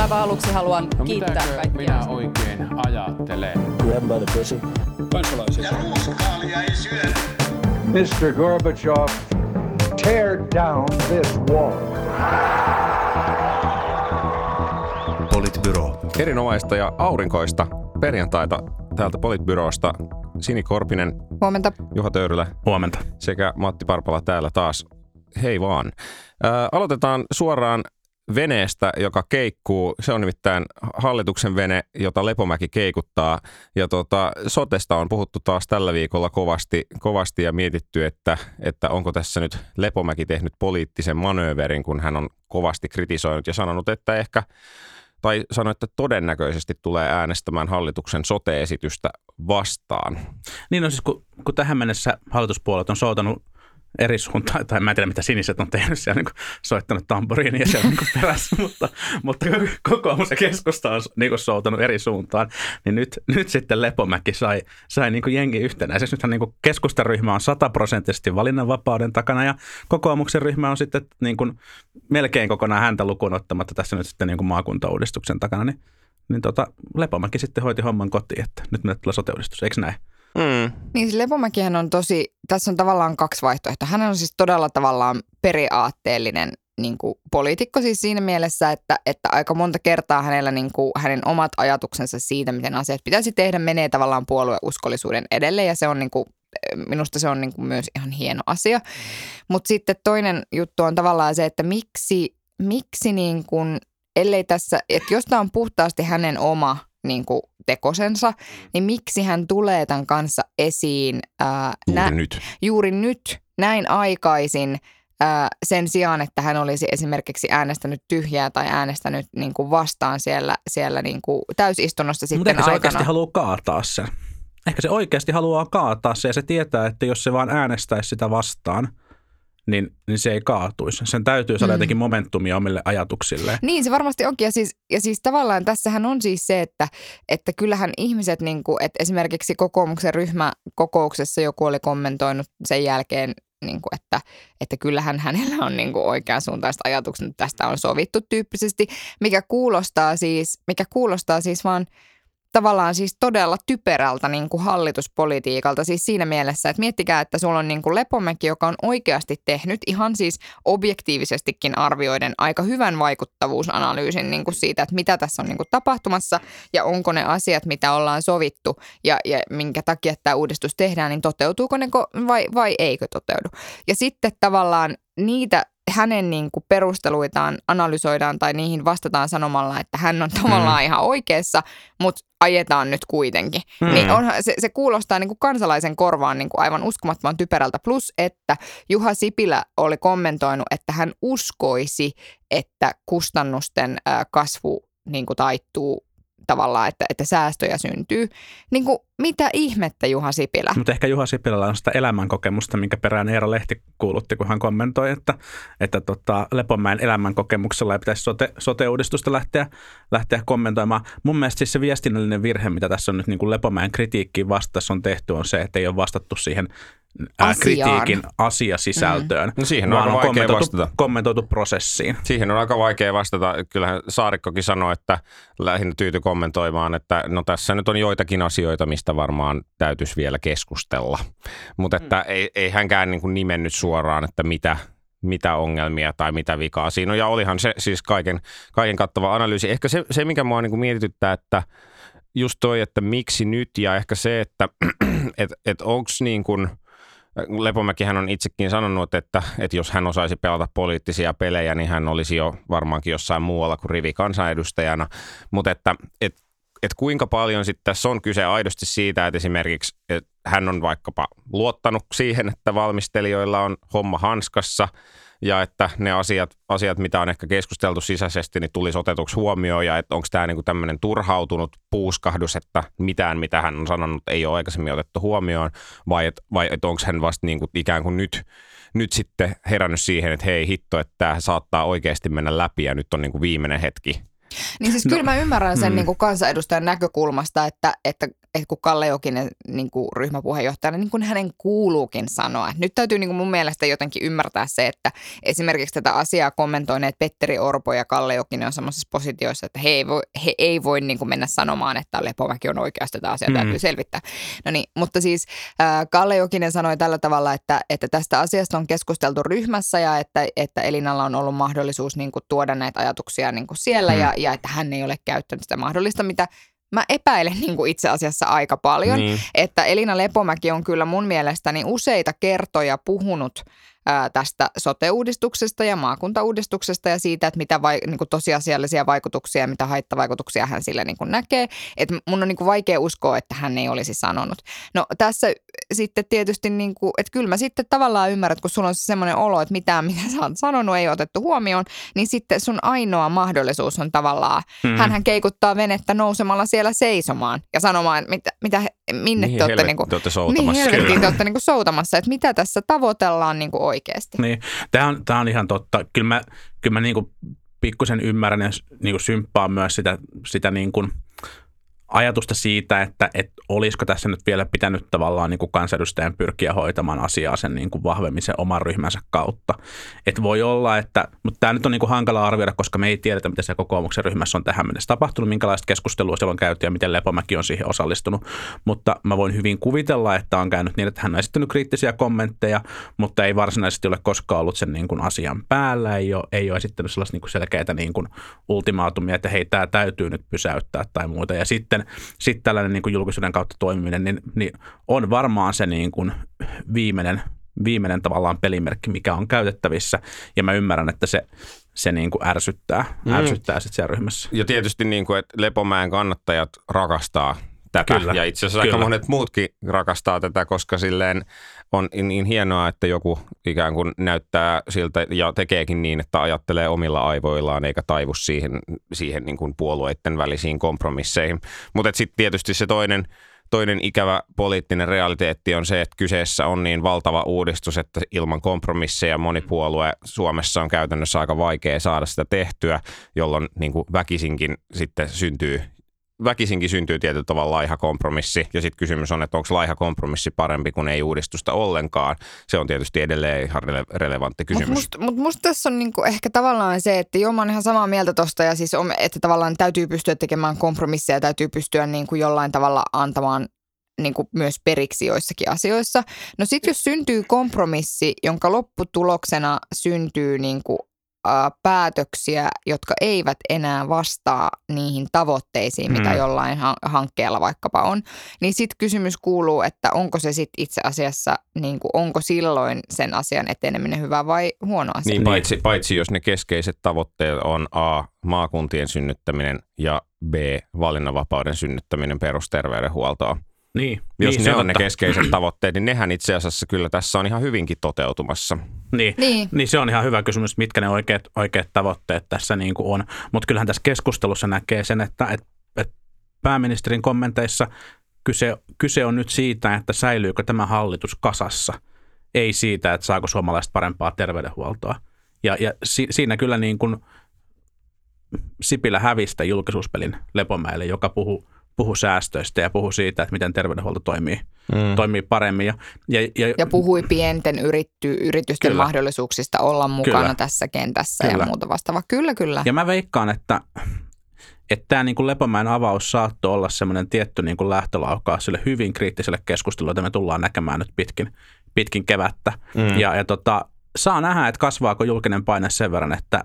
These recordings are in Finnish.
Aivan aluksi haluan No kiittää kaikkia. minä oikein ajattelen? Grab by the pussy. Kansalaisia. Ja ruuskaalia ei syödä. Mr. Gorbachev, tear down this wall. Politbyro. Erinomaista ja aurinkoista perjantaita täältä Politbyrosta. Sini Korpinen, Huomenta. Juha Töyrylä Huomenta. sekä Matti Parpala täällä taas. Hei vaan. Ää, aloitetaan suoraan veneestä, joka keikkuu. Se on nimittäin hallituksen vene, jota Lepomäki keikuttaa. Ja tota, sotesta on puhuttu taas tällä viikolla kovasti, kovasti ja mietitty, että, että onko tässä nyt Lepomäki tehnyt poliittisen manööverin, kun hän on kovasti kritisoinut ja sanonut, että ehkä tai sanoi, että todennäköisesti tulee äänestämään hallituksen sote-esitystä vastaan. Niin on siis, kun, kun tähän mennessä hallituspuolet on soutanut eri suuntaan, tai mä en tiedä mitä siniset on tehnyt siellä, niin soittanut tamburiin ja siellä niin perässä, mutta, mutta kokoomus ja keskusta on niin soutanut eri suuntaan, niin nyt, nyt sitten Lepomäki sai, sai niin jengi yhtenäiseksi. Nythän niin keskustan ryhmä on sataprosenttisesti valinnanvapauden takana ja kokoomuksen ryhmä on sitten niin kuin melkein kokonaan häntä lukuun ottamatta tässä nyt sitten niin maakuntauudistuksen takana, niin, niin tota, Lepomäki sitten hoiti homman kotiin, että nyt meille tulee sote-uudistus, eikö näin? Mm. Niin siis Lepomäkihän on tosi, tässä on tavallaan kaksi vaihtoehtoa. Hän on siis todella tavallaan periaatteellinen niin kuin poliitikko siis siinä mielessä, että, että aika monta kertaa hänellä niin kuin, hänen omat ajatuksensa siitä, miten asiat pitäisi tehdä, menee tavallaan puolueuskollisuuden edelle ja se on niin kuin, minusta se on niin kuin myös ihan hieno asia. Mutta sitten toinen juttu on tavallaan se, että miksi, miksi niin kuin, ellei tässä, että jos tämä on puhtaasti hänen oma niin kuin tekosensa, niin miksi hän tulee tämän kanssa esiin ää, Juuri nyt. juuri nyt näin aikaisin ää, sen sijaan, että hän olisi esimerkiksi äänestänyt tyhjää tai äänestänyt niin kuin vastaan siellä, siellä niin kuin täysistunnossa Mutta sitten se aikana. oikeasti haluaa kaataa sen. Ehkä se oikeasti haluaa kaataa sen ja se tietää, että jos se vaan äänestäisi sitä vastaan, niin, niin se ei kaatuisi. Sen täytyy saada Mm. jotenkin momentumia omille ajatuksille. Niin se varmasti onkin. Ja siis, ja siis tavallaan tässähän on siis se, että, että kyllähän ihmiset, niin kuin, että esimerkiksi kokoomuksen ryhmäkokouksessa joku oli kommentoinut sen jälkeen, niin kuin, että, että kyllähän hänellä on niin kuin oikeansuuntaiset ajatukset, että tästä on sovittu tyyppisesti, mikä kuulostaa siis, mikä kuulostaa siis vaan tavallaan siis todella typerältä niin kuin hallituspolitiikalta siis siinä mielessä, että miettikää, että sulla on niin kuin Lepomäki, joka on oikeasti tehnyt ihan siis objektiivisestikin arvioiden aika hyvän vaikuttavuusanalyysin niin kuin siitä, että mitä tässä on niin kuin tapahtumassa ja onko ne asiat, mitä ollaan sovittu ja, ja minkä takia tämä uudistus tehdään, niin toteutuuko ne vai, vai eikö toteudu. Ja sitten tavallaan niitä hänen niin kuin perusteluitaan analysoidaan tai niihin vastataan sanomalla, että hän on tavallaan mm. ihan oikeassa, mutta ajetaan nyt kuitenkin. Mm. Niin onhan, se, se kuulostaa niin kuin kansalaisen korvaan niin kuin aivan uskomattoman typerältä. Plus, että Juha Sipilä oli kommentoinut, että hän uskoisi, että kustannusten kasvu niin kuin taittuu tavallaan, että, että säästöjä syntyy. Niin kuin, mitä ihmettä Juha Sipilä? Mutta ehkä Juha Sipilällä on sitä elämänkokemusta, minkä perään Eero Lehti kuulutti, kun hän kommentoi, että, että tota, Lepomäen elämänkokemuksella ei pitäisi sote, sote-uudistusta lähteä, lähteä kommentoimaan. Mun mielestä siis se viestinnällinen virhe, mitä tässä on nyt niin kuin Lepomäen kritiikkiin vastassa on tehty, on se, että ei ole vastattu siihen Asiaan. kritiikin asiasisältöön, No siihen on vaan aika on vaikea kommentoitu, vastata. kommentoitu prosessiin. Siihen on aika vaikea vastata. Kyllähän Saarikkokin sanoi, että lähinnä tyyty kommentoimaan, että no tässä nyt on joitakin asioita, mistä varmaan täytyisi vielä keskustella. Mutta että ei, ei hänkään niin kuin nimennyt suoraan, että mitä, mitä ongelmia tai mitä vikaa siinä on. Ja olihan se siis kaiken, kaiken kattava analyysi. Ehkä se, se mikä mua niin kuin mietityttää, että just toi, että miksi nyt ja ehkä se, että et, et onko niin kuin – Lepomäkihän on itsekin sanonut, että, että jos hän osaisi pelata poliittisia pelejä, niin hän olisi jo varmaankin jossain muualla kuin rivi kansanedustajana. Mutta että, että, että kuinka paljon sitten tässä on kyse aidosti siitä, että esimerkiksi että hän on vaikkapa luottanut siihen, että valmistelijoilla on homma hanskassa ja että ne asiat, asiat, mitä on ehkä keskusteltu sisäisesti, niin tulisi otetuksi huomioon ja että onko tämä niinku tämmöinen turhautunut puuskahdus, että mitään, mitä hän on sanonut, ei ole aikaisemmin otettu huomioon vai, et, vai et onko hän vasta niinku ikään kuin nyt, nyt sitten herännyt siihen, että hei hitto, että tämä saattaa oikeasti mennä läpi ja nyt on niinku viimeinen hetki Niin siis No, kyllä mä ymmärrän sen mm. niin kuin kansanedustajan näkökulmasta, että, että, että kun Kalle Jokinen niin kuin ryhmäpuheenjohtajana, niin kuin hänen kuuluukin sanoa. Et Nyt täytyy niin kuin mun mielestä jotenkin ymmärtää se, että esimerkiksi tätä asiaa kommentoineet Petteri Orpo ja Kalle Jokinen on semmoisessa positioissa, että he ei voi, he ei voi niin kuin mennä sanomaan, että Lepomäki on oikeasti tätä asiaa Mm. täytyy selvittää. No niin, mutta siis äh, Kalle Jokinen sanoi tällä tavalla, että, että tästä asiasta on keskusteltu ryhmässä ja että, että Elinalla on ollut mahdollisuus niin kuin tuoda näitä ajatuksia niin kuin siellä Mm. ja, ja että hän ei ole käyttänyt sitä mahdollista, mitä mä epäilen niin kuin itse asiassa aika paljon. Niin. Että Elina Lepomäki on kyllä mun mielestäni useita kertoja puhunut ää, tästä sote-uudistuksesta ja maakuntauudistuksesta ja siitä, että mitä vai, niin kuin tosiasiallisia vaikutuksia ja mitä haittavaikutuksia hän sillä niin kuin näkee. Että mun on niin kuin vaikea uskoa, että hän ei olisi sanonut. No tässä sitten tietysti, niin kuin, että kyllä mä sitten tavallaan ymmärrän, että kun sulla on se semmoinen olo, että mitään mitä sä oot sanonut ei otettu huomioon, niin sitten sun ainoa mahdollisuus on tavallaan, Mm. hänhän keikuttaa venettä nousemalla siellä seisomaan ja sanomaan, mitä, mitä minne Mihin te olette, helvettiin niin kuin, te olette niin soutamassa? helvettiin Kyllä. te olette niin kuin soutamassa, että mitä tässä tavoitellaan niin kuin oikeasti. Niin, tämä on, tämä on ihan totta. Kyllä mä, kyllä mä niin kuin pikkusen ymmärrän ja niin kuin symppaan myös sitä, sitä niin kuin ajatusta siitä, että, että olisiko tässä nyt vielä pitänyt tavallaan niin kuin kansanedustajan pyrkiä hoitamaan asiaa sen niin kuin vahvemmin sen oman ryhmänsä kautta. Et voi olla, että, mutta tämä nyt on niin kuin hankala arvioida, koska me ei tiedetä, mitä se kokoomuksen ryhmässä on tähän mennessä tapahtunut, minkälaista keskustelua siellä on käyty ja miten Lepomäki on siihen osallistunut. Mutta mä voin hyvin kuvitella, että on käynyt niin, että hän on esittänyt kriittisiä kommentteja, mutta ei varsinaisesti ole koskaan ollut sen niin kuin asian päällä, ei ole, ei ole esittänyt sellaista niin kuin selkeitä niin kuin ultimaatumia, että hei, tämä täytyy nyt pysäyttää tai muuta. Ja sitten sit tällainen niin kuin julkisuuden kautta toimiminen, niin, niin on varmaan se niin kuin viimeinen, viimeinen tavallaan pelimerkki, mikä on käytettävissä. Ja mä ymmärrän, että se, se niin kuin ärsyttää, Mm. ärsyttää sitten siellä ryhmässä. Ja tietysti niin kuin, että Lepomäen kannattajat rakastaa tätä. Kyllä, Ja itse asiassa aika kyllä. monet muutkin rakastaa tätä, koska silleen on niin hienoa, että joku ikään kuin näyttää siltä ja tekeekin niin, että ajattelee omilla aivoillaan eikä taivu siihen, siihen niin kuin puolueiden välisiin kompromisseihin. Mutta sitten tietysti se toinen, toinen ikävä poliittinen realiteetti on se, että kyseessä on niin valtava uudistus, että ilman kompromisseja moni puolue Suomessa on käytännössä aika vaikea saada sitä tehtyä, jolloin niin kuin väkisinkin sitten syntyy väkisinkin syntyy tietyllä tavalla laiha kompromissi. Ja sitten kysymys on, että onko laiha kompromissi parempi kuin ei uudistusta ollenkaan. Se on tietysti edelleen ihan rele- relevantti Mutta kysymys. musta mut musta tässä on niinku ehkä tavallaan se, että joo, mä oon ihan samaa mieltä tosta ja siis on, että tavallaan täytyy pystyä tekemään kompromisseja, täytyy pystyä niinku jollain tavalla antamaan niinku myös periksi joissakin asioissa. No sitten jos syntyy kompromissi, jonka lopputuloksena syntyy niinku, ää, päätöksiä, jotka eivät enää vastaa niihin tavoitteisiin, mitä Mm. jollain ha- hankkeella vaikkapa on, niin sitten kysymys kuuluu, että onko se sitten itse asiassa, niin kuin, onko silloin sen asian eteneminen hyvä vai huono asia. Niin, paitsi, paitsi jos ne keskeiset tavoitteet on A, maakuntien synnyttäminen ja B, valinnanvapauden synnyttäminen perusterveydenhuoltoon. Niin, Jos niin, ne on ne totta. keskeiset tavoitteet, niin nehän itse asiassa kyllä tässä on ihan hyvinkin toteutumassa. Niin. Niin. Niin se on ihan hyvä kysymys, mitkä ne oikeat, oikeat tavoitteet tässä niin kuin on. Mutta kyllähän tässä keskustelussa näkee sen, että, että, että pääministerin kommenteissa kyse, kyse on nyt siitä, että säilyykö tämä hallitus kasassa, ei siitä, että saako suomalaiset parempaa terveydenhuoltoa. Ja, ja si, siinä kyllä niin kuin Sipilä hävistä julkisuuspelin Lepomäelle, joka puhuu puhu säästöistä ja puhuu siitä, että miten terveydenhuolto toimii, mm. toimii paremmin. Ja, ja, ja, Ja puhui pienten yritty, yritysten Kyllä. mahdollisuuksista olla mukana Kyllä. tässä kentässä Kyllä. ja muuta vastaavaa. Kyllä, kyllä. Ja mä veikkaan, että että tämä niin kuin Lepomäen avaus saattoi olla semmoinen tietty niin kuin lähtölaukaus sille hyvin kriittiselle keskustelulle, jota me tullaan näkemään nyt pitkin, pitkin kevättä. Mm. Ja, ja tota, saa nähdä, että kasvaako julkinen paine sen verran, että,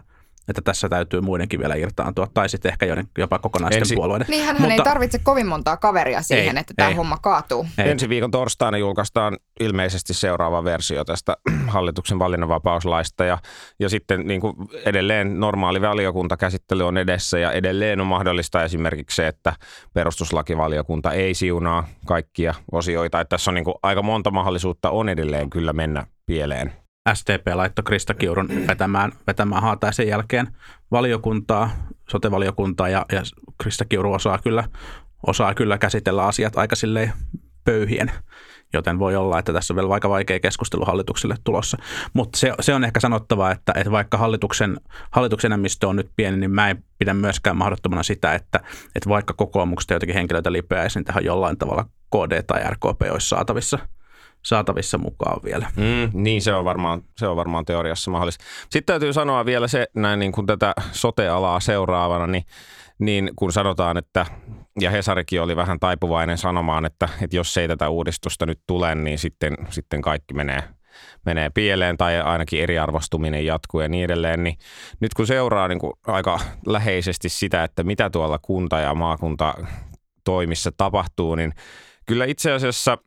että tässä täytyy muidenkin vielä irtaantua, tai sitten ehkä joiden, jopa kokonaisten Ensi- puolueiden. Niin hän ei tarvitse kovin montaa kaveria siihen, Ei, että tämä homma kaatuu. Ei. Ensi viikon torstaina julkaistaan ilmeisesti seuraava versio tästä hallituksen valinnanvapauslaista ja, ja sitten niin kuin edelleen normaali valiokuntakäsittely on edessä ja edelleen on mahdollista esimerkiksi se, että perustuslakivaliokunta ei siunaa kaikkia osioita. Että tässä on niin kuin aika monta mahdollisuutta on edelleen kyllä mennä pieleen. SDP laittoi Krista Kiurun vetämään, vetämään haataisen jälkeen valiokuntaa, sotevaliokuntaa ja, ja Krista Kiuru osaa kyllä, osaa kyllä käsitellä asiat aika silleen pöyhien. Joten voi olla, että tässä on vielä vaikka vaikea keskustelu hallitukselle tulossa. Mutta se, se on ehkä sanottava, että, että vaikka hallituksen, hallituksen enemmistö on nyt pieni, niin mä en pidä myöskään mahdottomana sitä, että, että vaikka kokoomuksesta jotakin henkilöitä lipeäisi, niin tähän jollain tavalla KD tai RKP olisi saatavissa – saatavissa mukaan vielä. Mm, niin, se on, varmaan, se on varmaan teoriassa mahdollista. Sitten täytyy sanoa vielä se, näin niin kuin tätä sote-alaa seuraavana, niin, niin kun sanotaan, että, ja Hesarikin oli vähän taipuvainen sanomaan, että, että jos ei tätä uudistusta nyt tule, niin sitten, sitten kaikki menee menee pieleen tai ainakin eriarvostuminen jatkuu ja niin edelleen, niin nyt kun seuraa niin kuin aika läheisesti sitä, että mitä tuolla kunta- ja maakunta toimissa tapahtuu, niin kyllä itse asiassa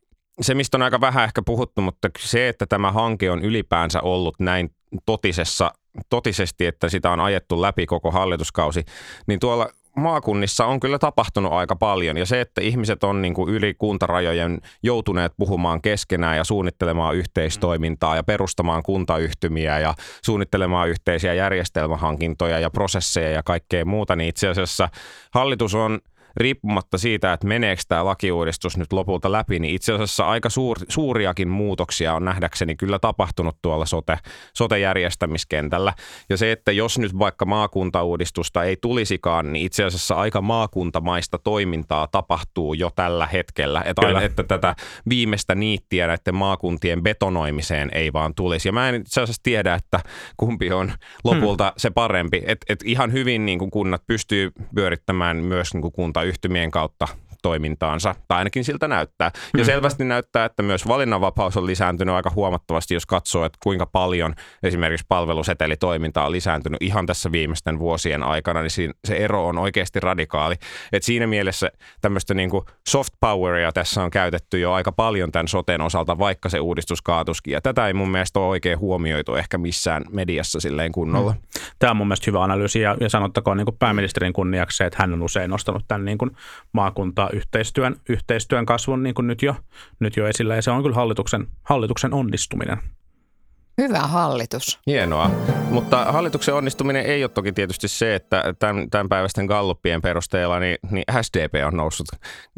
se, mistä on aika vähän ehkä puhuttu, mutta se, että tämä hanke on ylipäänsä ollut näin totisessa, totisesti, että sitä on ajettu läpi koko hallituskausi, niin tuolla maakunnissa on kyllä tapahtunut aika paljon. Ja se, että ihmiset on niin kuin yli kuntarajojen joutuneet puhumaan keskenään ja suunnittelemaan yhteistoimintaa ja perustamaan kuntayhtymiä ja suunnittelemaan yhteisiä järjestelmähankintoja ja prosesseja ja kaikkea muuta, niin itse asiassa hallitus on – riippumatta siitä, että meneekö tämä lakiuudistus nyt lopulta läpi, niin itse asiassa aika suur, suuriakin muutoksia on nähdäkseni kyllä tapahtunut tuolla sote, sote-järjestämiskentällä. Ja se, että jos nyt vaikka maakuntauudistusta ei tulisikaan, niin itse asiassa aika maakuntamaista toimintaa tapahtuu jo tällä hetkellä. Että, aina, että tätä viimeistä niittiä näiden maakuntien betonoimiseen ei vaan tulisi. Ja mä en itse asiassa tiedä, että kumpi on lopulta hmm. se parempi. Että et ihan hyvin niin kuin kunnat pystyy pyörittämään myös niin kuin kunta yhtymien kautta toimintaansa, tai ainakin siltä näyttää. Ja mm. selvästi näyttää, että myös valinnanvapaus on lisääntynyt aika huomattavasti, jos katsoo, että kuinka paljon esimerkiksi palvelusetelitoiminta on lisääntynyt ihan tässä viimeisten vuosien aikana, niin se ero on oikeasti radikaali. Et siinä mielessä tämmöistä niin kuin soft poweria tässä on käytetty jo aika paljon tämän soten osalta, vaikka se uudistus kaatuskin. Ja tätä ei mun mielestä ole oikein huomioitu ehkä missään mediassa silleen kunnolla. Mm. Tämä on mun mielestä hyvä analyysi ja, ja sanottakoon niin kuin pääministerin kunniaksi, että hän on usein nostanut tämän niin kuin maakunta yhteistyön, yhteistyön kasvun niin kuin nyt, jo, nyt jo esillä ja se on kyllä hallituksen, hallituksen onnistuminen. Hyvä hallitus. Hienoa. Mutta hallituksen onnistuminen ei ole toki tietysti se, että tämän, tämän päiväisten galluppien perusteella niin, niin SDP on noussut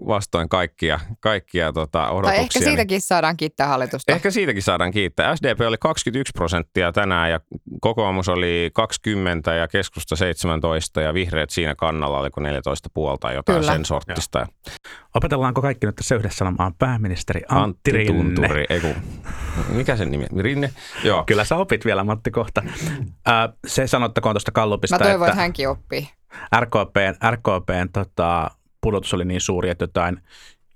vastoin kaikkia, kaikkia tota, odotuksia. Tai ehkä siitäkin saadaan kiittää hallitusta. Ehkä siitäkin saadaan kiittää. SDP oli 21 prosenttia tänään ja kokoomus oli 20 ja keskusta 17 ja vihreät siinä kannalla oliko 14 puolta jotain Kyllä. sen sortista. Ja. Opetellaanko kaikki nyt tässä yhdessä sanomaan pääministeri Antti, Antti Rinne? Tunturi, ei kun, mikä sen nimi? Rinne? Joo. Kyllä sä opit vielä Matti kohta. Äh, se sanottakoon tuosta Kallupista, Mä toivon, että, että hänkin oppii. RKPn, RKPn tota, pudotus oli niin suuri, että jotain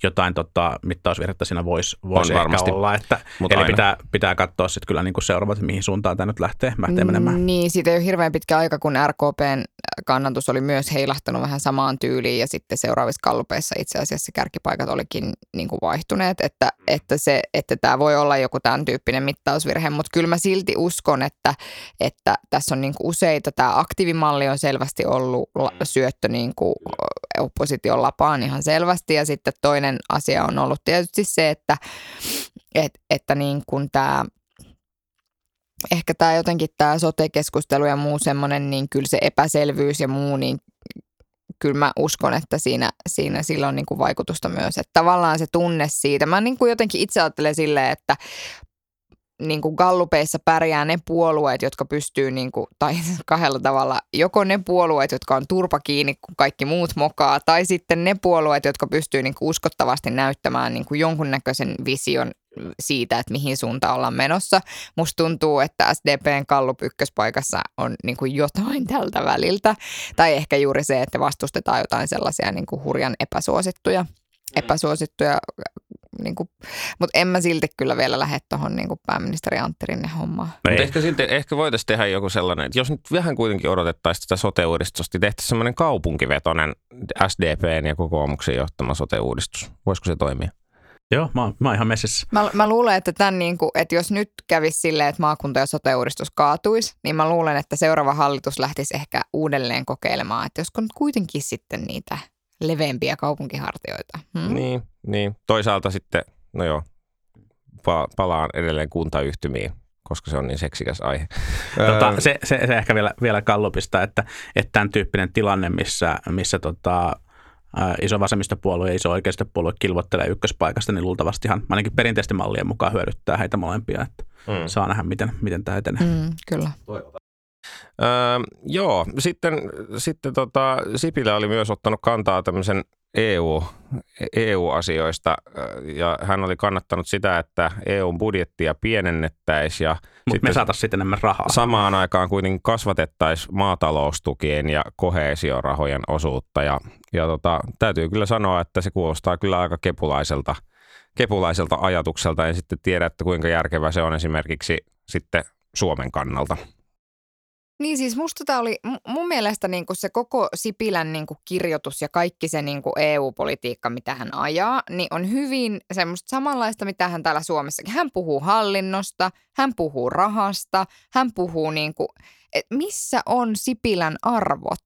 jotain tota, mittausvirhettä siinä voisi vois ehkä varmasti. olla. Että, Mut eli pitää, pitää katsoa sitten kyllä niin kuin seuraavat, mihin suuntaan tämä nyt lähtee, lähtee menemään. Niin, siitä ei ole hirveän pitkä aika, kun RKPn kannatus oli myös heilahtanut vähän samaan tyyliin ja sitten seuraavissa kallupeissa itse asiassa kärkipaikat olikin niin kuin vaihtuneet, että, että, se, että tämä voi olla joku tämän tyyppinen mittausvirhe, mutta kyllä mä silti uskon, että, että tässä on niin kuin useita, tämä aktiivimalli on selvästi ollut syöttö niin kuin opposition lapaan ihan selvästi. Ja sitten toinen asia on ollut tietysti se, että, että, että niin kuin tämä ehkä tämä jotenkin tämä sote-keskustelu ja muu semmoinen, niin kyllä se epäselvyys ja muu, niin kyllä mä uskon, että siinä, siinä sillä on niin kuin vaikutusta myös. Että tavallaan se tunne siitä. Mä niin kuin jotenkin itse ajattelen silleen, että niin kuin gallupeissa pärjää ne puolueet, jotka pystyy, niin kuin, tai kahdella tavalla, joko ne puolueet, jotka on turpa kiinni, kun kaikki muut mokaa, tai sitten ne puolueet, jotka pystyy niin kuin uskottavasti näyttämään niin kuin jonkunnäköisen vision siitä, että mihin suuntaan ollaan menossa. Musta tuntuu, että SDPn kallup ykköspaikassa on niin kuin jotain tältä väliltä. Tai ehkä juuri se, että vastustetaan jotain sellaisia niin kuin hurjan epäsuosittuja, mm. epäsuosittuja niin kuin, mutta en mä silti kyllä vielä lähde tuohon niin pääministeri Antti Rinne hommaan. Mutta ehkä, silti, ehkä voitaisiin tehdä joku sellainen, että jos nyt vähän kuitenkin odotettaisiin sitä sote-uudistusta, niin tehtäisiin semmoinen kaupunkivetoinen SDPn ja kokoomuksen johtama sote-uudistus. Voisiko se toimia? Joo, mä, mä oon ihan messissä. Mä, mä luulen, että, tämän, niin kuin, että jos nyt kävisi silleen, että maakunta- ja sote-uudistus kaatuisi, niin mä luulen, että seuraava hallitus lähtisi ehkä uudelleen kokeilemaan, että josko nyt kuitenkin sitten niitä leveämpiä kaupunkihartioita. Hmm? Niin, niin, toisaalta sitten, no joo, pa- palaan edelleen kuntayhtymiin, koska se on niin seksikäs aihe. Tota, se, se, se, ehkä vielä, vielä kallupista, että, että tämän tyyppinen tilanne, missä, missä tota, ää, iso vasemmistopuolue ja iso oikeistopuolue kilvottelee ykköspaikasta, niin luultavastihan ainakin perinteisten mallien mukaan hyödyttää heitä molempia, että mm. saa nähdä, miten, miten tämä etenee. Mm, kyllä. Öö, joo, sitten, sitten tota, Sipilä oli myös ottanut kantaa tämmöisen EU, EU-asioista ja hän oli kannattanut sitä, että EUn budjettia pienennettäisiin ja Mutta me saataisiin sitten enemmän rahaa. Samaan aikaan kuitenkin kasvatettaisiin maataloustukien ja koheesiorahojen osuutta ja, ja tota, täytyy kyllä sanoa, että se kuulostaa kyllä aika kepulaiselta, kepulaiselta ajatukselta. En sitten tiedä, että kuinka järkevä se on esimerkiksi sitten Suomen kannalta. Niin siis musta tämä oli, mun mielestä niinku se koko Sipilän niinku kirjoitus ja kaikki se niinku EU-politiikka, mitä hän ajaa, niin on hyvin semmoista samanlaista, mitä hän täällä Suomessakin. Hän puhuu hallinnosta, hän puhuu rahasta, hän puhuu niinku, että missä on Sipilän arvot?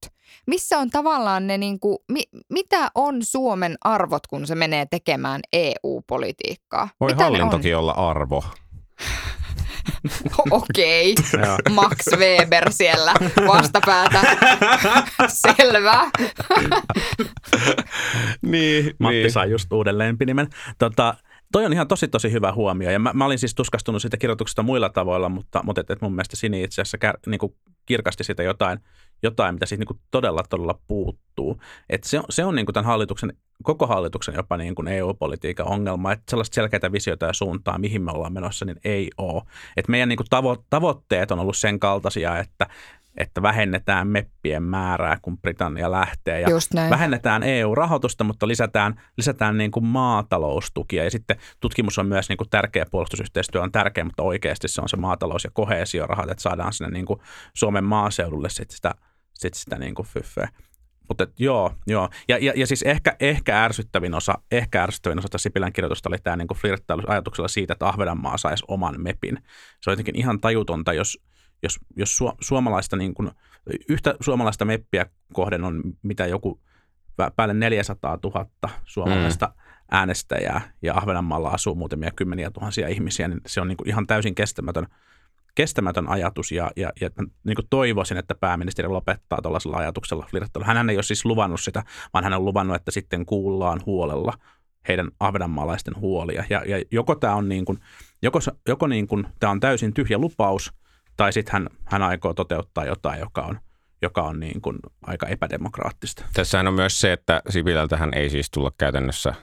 Missä on tavallaan ne niinku, mi, mitä on Suomen arvot, kun se menee tekemään EU-politiikkaa? Voi mitä hallintokin olla arvo. Okei, okay. Max Weber siellä vastapäätä. Selvä. niin, Matti niin. sai just uudelleen pinimen. Tota, toi on ihan tosi tosi hyvä huomio. Ja mä, mä olin siis tuskastunut siitä kirjoituksesta muilla tavoilla, mutta, mutta et, et mun mielestä Sini itse asiassa kär, niin kuin kirkasti sitä jotain, jotain mitä siis niin kuin todella todella puuttuu. Et se, se on niin kuin tämän hallituksen, koko hallituksen jopa niin kuin EU-politiikan ongelma, että sellaista selkeitä visioita ja suuntaa, mihin me ollaan menossa, niin ei ole. Et meidän niin kuin tavo, tavoitteet on ollut sen kaltaisia, että että vähennetään meppien määrää, kun Britannia lähtee. Ja vähennetään EU-rahoitusta, mutta lisätään, lisätään niin kuin maataloustukia. Ja sitten tutkimus on myös niin kuin tärkeä, puolustusyhteistyö on tärkeä, mutta oikeasti se on se maatalous- ja kohesiorahat, että saadaan sinne niin kuin Suomen maaseudulle sit sitä, sit sitä niin kuin fyffeä. Mutta joo, joo. Ja, ja, ja siis ehkä, ehkä, ärsyttävin osa, ehkä ärsyttävin osa Sipilän kirjoitusta oli tämä niin flirttailu ajatuksella siitä, että Ahvenanmaa saisi oman mepin. Se on jotenkin ihan tajutonta, jos, jos, jos su, suomalaista niin kuin, yhtä suomalaista meppiä kohden on mitä joku päälle 400 000 suomalaista mm. äänestäjää ja Ahvenanmaalla asuu muutamia kymmeniä tuhansia ihmisiä, niin se on niin kuin ihan täysin kestämätön, kestämätön ajatus ja, ja, ja niin kuin toivoisin, että pääministeri lopettaa tuollaisella ajatuksella flirttailua. Hän ei ole siis luvannut sitä, vaan hän on luvannut, että sitten kuullaan huolella heidän ahvenanmaalaisten huolia. Ja, ja joko tämä on niin kuin, joko, joko niin kuin, tämä on täysin tyhjä lupaus – tai sitten hän, hän aikoo toteuttaa jotain, joka on, joka on niin kuin aika epädemokraattista. Tässähän on myös se, että Sipilältähän ei siis tulla käytännössä